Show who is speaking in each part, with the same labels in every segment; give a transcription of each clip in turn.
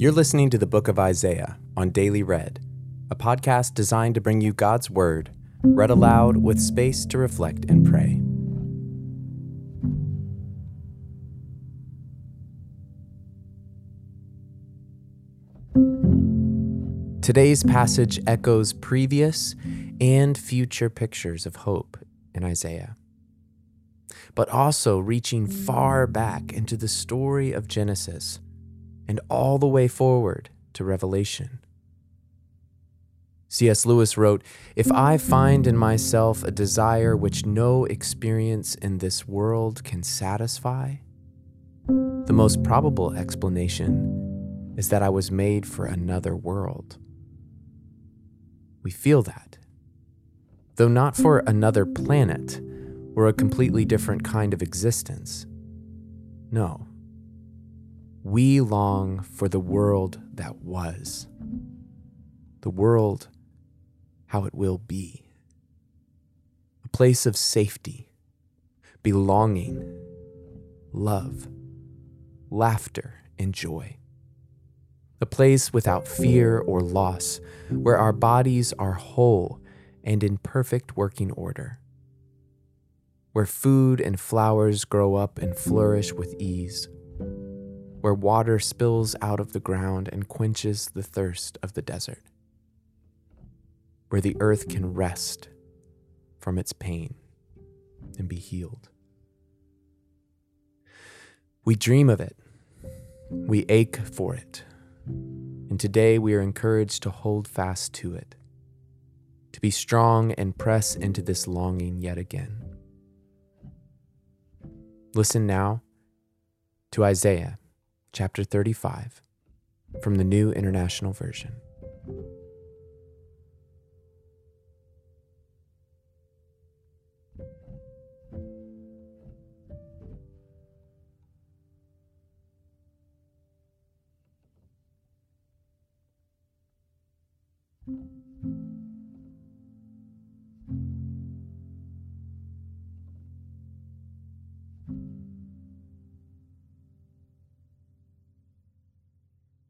Speaker 1: You're listening to the book of Isaiah on Daily Read, a podcast designed to bring you God's Word, read aloud with space to reflect and pray. Today's passage echoes previous and future pictures of hope in Isaiah, but also reaching far back mm. into the story of Genesis and all the way forward to Revelation. C.S. Lewis wrote If I find in myself a desire which no experience in this world can satisfy, the most probable explanation is that I was made for another world. We feel that. Though not for another planet or a completely different kind of existence. No. We long for the world that was, the world how it will be. A place of safety, belonging, love, laughter, and joy a place without fear or loss, where our bodies are whole and in perfect working order, where food and flowers grow up and flourish with ease, where water spills out of the ground and quenches the thirst of the desert, where the earth can rest from its pain and be healed. We dream of it, we ache for it and today we are encouraged to hold fast to it, to be strong and press into this longing yet again. Listen now to Isaiah chapter 35 from the New International Version.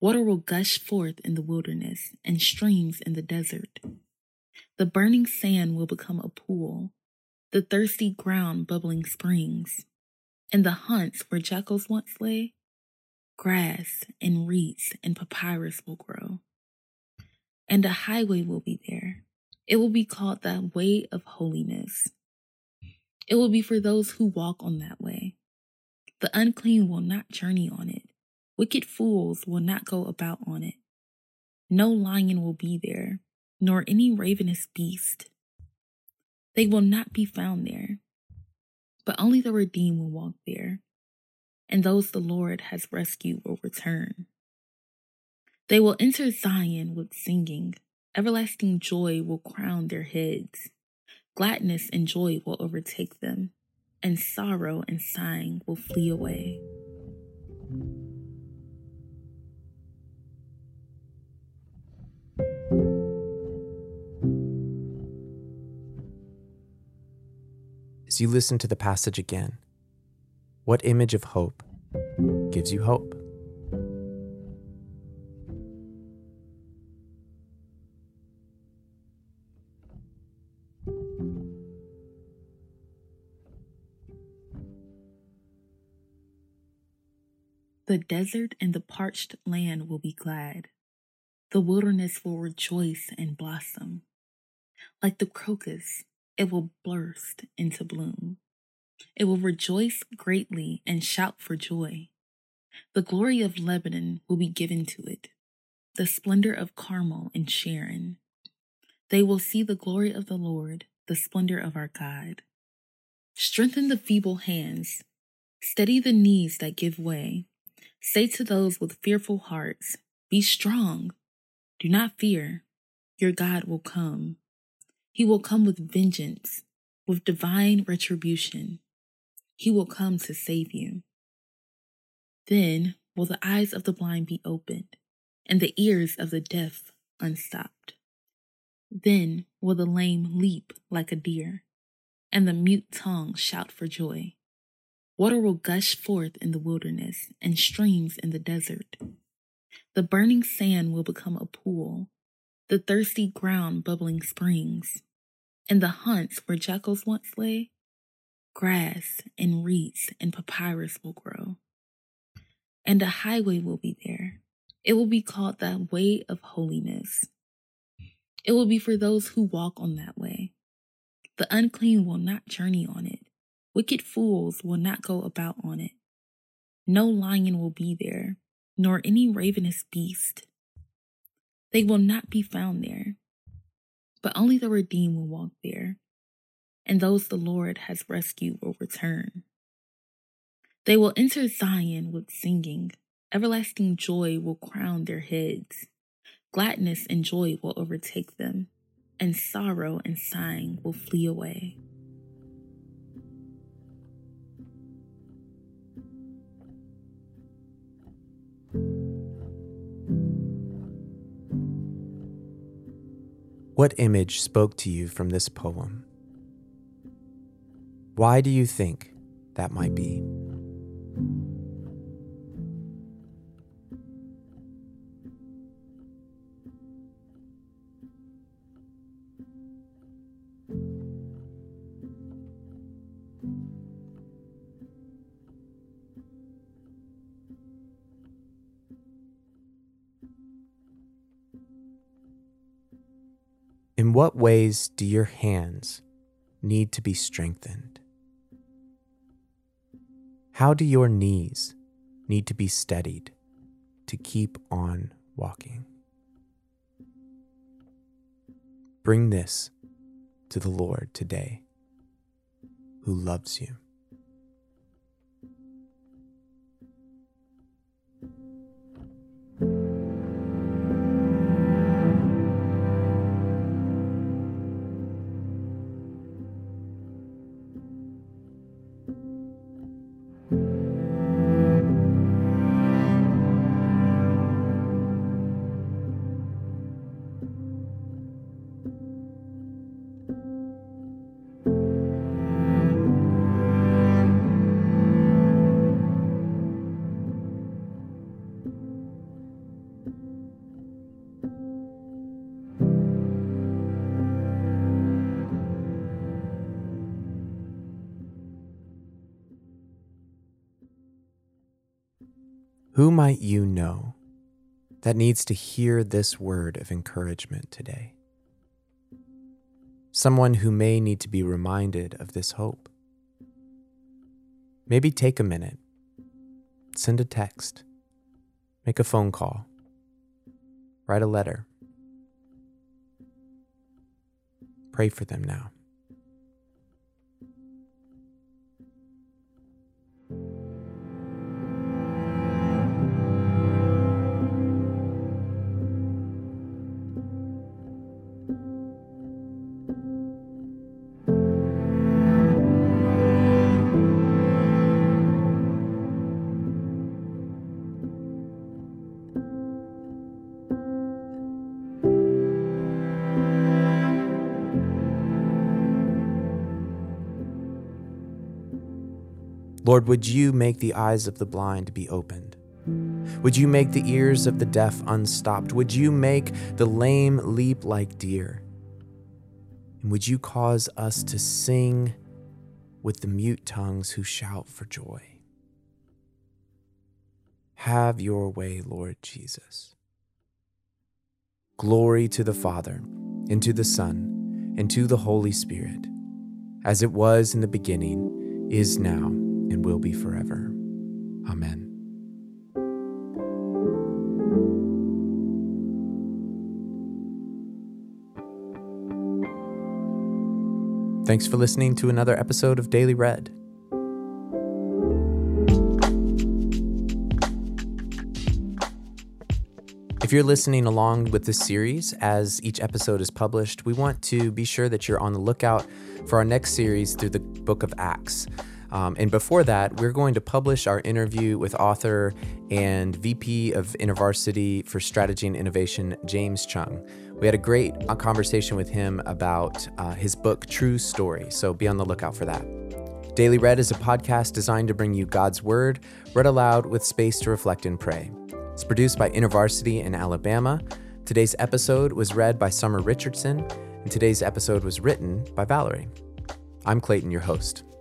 Speaker 2: Water will gush forth in the wilderness and streams in the desert. The burning sand will become a pool, the thirsty ground bubbling springs. And the hunts where jackals once lay, grass and reeds and papyrus will grow and a highway will be there. It will be called the way of holiness. It will be for those who walk on that way. The unclean will not journey on it. Wicked fools will not go about on it. No lion will be there, nor any ravenous beast. They will not be found there, but only the redeemed will walk there, and those the Lord has rescued will return. They will enter Zion with singing. Everlasting joy will crown their heads. Gladness and joy will overtake them, and sorrow and sighing will flee away.
Speaker 1: You listen to the passage again, what image of hope gives you hope?
Speaker 2: The desert and the parched land will be glad. The wilderness will rejoice and blossom. Like the crocus, it will burst into bloom. It will rejoice greatly and shout for joy. The glory of Lebanon will be given to it, the splendor of Carmel and Sharon. They will see the glory of the Lord, the splendor of our God. Strengthen the feeble hands, steady the knees that give way. Say to those with fearful hearts, Be strong, do not fear, your God will come. He will come with vengeance, with divine retribution. He will come to save you. Then will the eyes of the blind be opened, and the ears of the deaf unstopped. Then will the lame leap like a deer, and the mute tongue shout for joy. Water will gush forth in the wilderness and streams in the desert. The burning sand will become a pool, the thirsty ground bubbling springs. And the haunts where jackals once lay, grass and reeds and papyrus will grow. And a highway will be there. It will be called the way of holiness. It will be for those who walk on that way. The unclean will not journey on it. Wicked fools will not go about on it. No lion will be there, nor any ravenous beast. They will not be found there, but only the redeemed will walk there, and those the Lord has rescued will return. They will enter Zion with singing. Everlasting joy will crown their heads. Gladness and joy will overtake them, and sorrow and sighing will flee away.
Speaker 1: What image spoke to you from this poem? Why do you think that might be? In what ways do your hands need to be strengthened? How do your knees need to be steadied to keep on walking? Bring this to the Lord today, who loves you. Who might you know that needs to hear this word of encouragement today? Someone who may need to be reminded of this hope. Maybe take a minute, send a text, make a phone call, write a letter. Pray for them now. Lord, would you make the eyes of the blind be opened? Would you make the ears of the deaf unstopped? Would you make the lame leap like deer? And would you cause us to sing with the mute tongues who shout for joy? Have your way, Lord Jesus. Glory to the Father, and to the Son, and to the Holy Spirit, as it was in the beginning, is now, and will be forever. Amen. Thanks for listening to another episode of Daily Read. If you're listening along with this series as each episode is published, we want to be sure that you're on the lookout for our next series through the book of Acts. Um, and before that, we're going to publish our interview with author and VP of InterVarsity for Strategy and Innovation, James Choung. We had a great uh, conversation with him about uh, his book, True Story. So be on the lookout for that. Daily Read is a podcast designed to bring you God's Word, read aloud with space to reflect and pray. It's produced by InterVarsity in Alabama. Today's episode was read by Summer Richardson, and today's episode was written by Valerie. I'm Clayton, your host.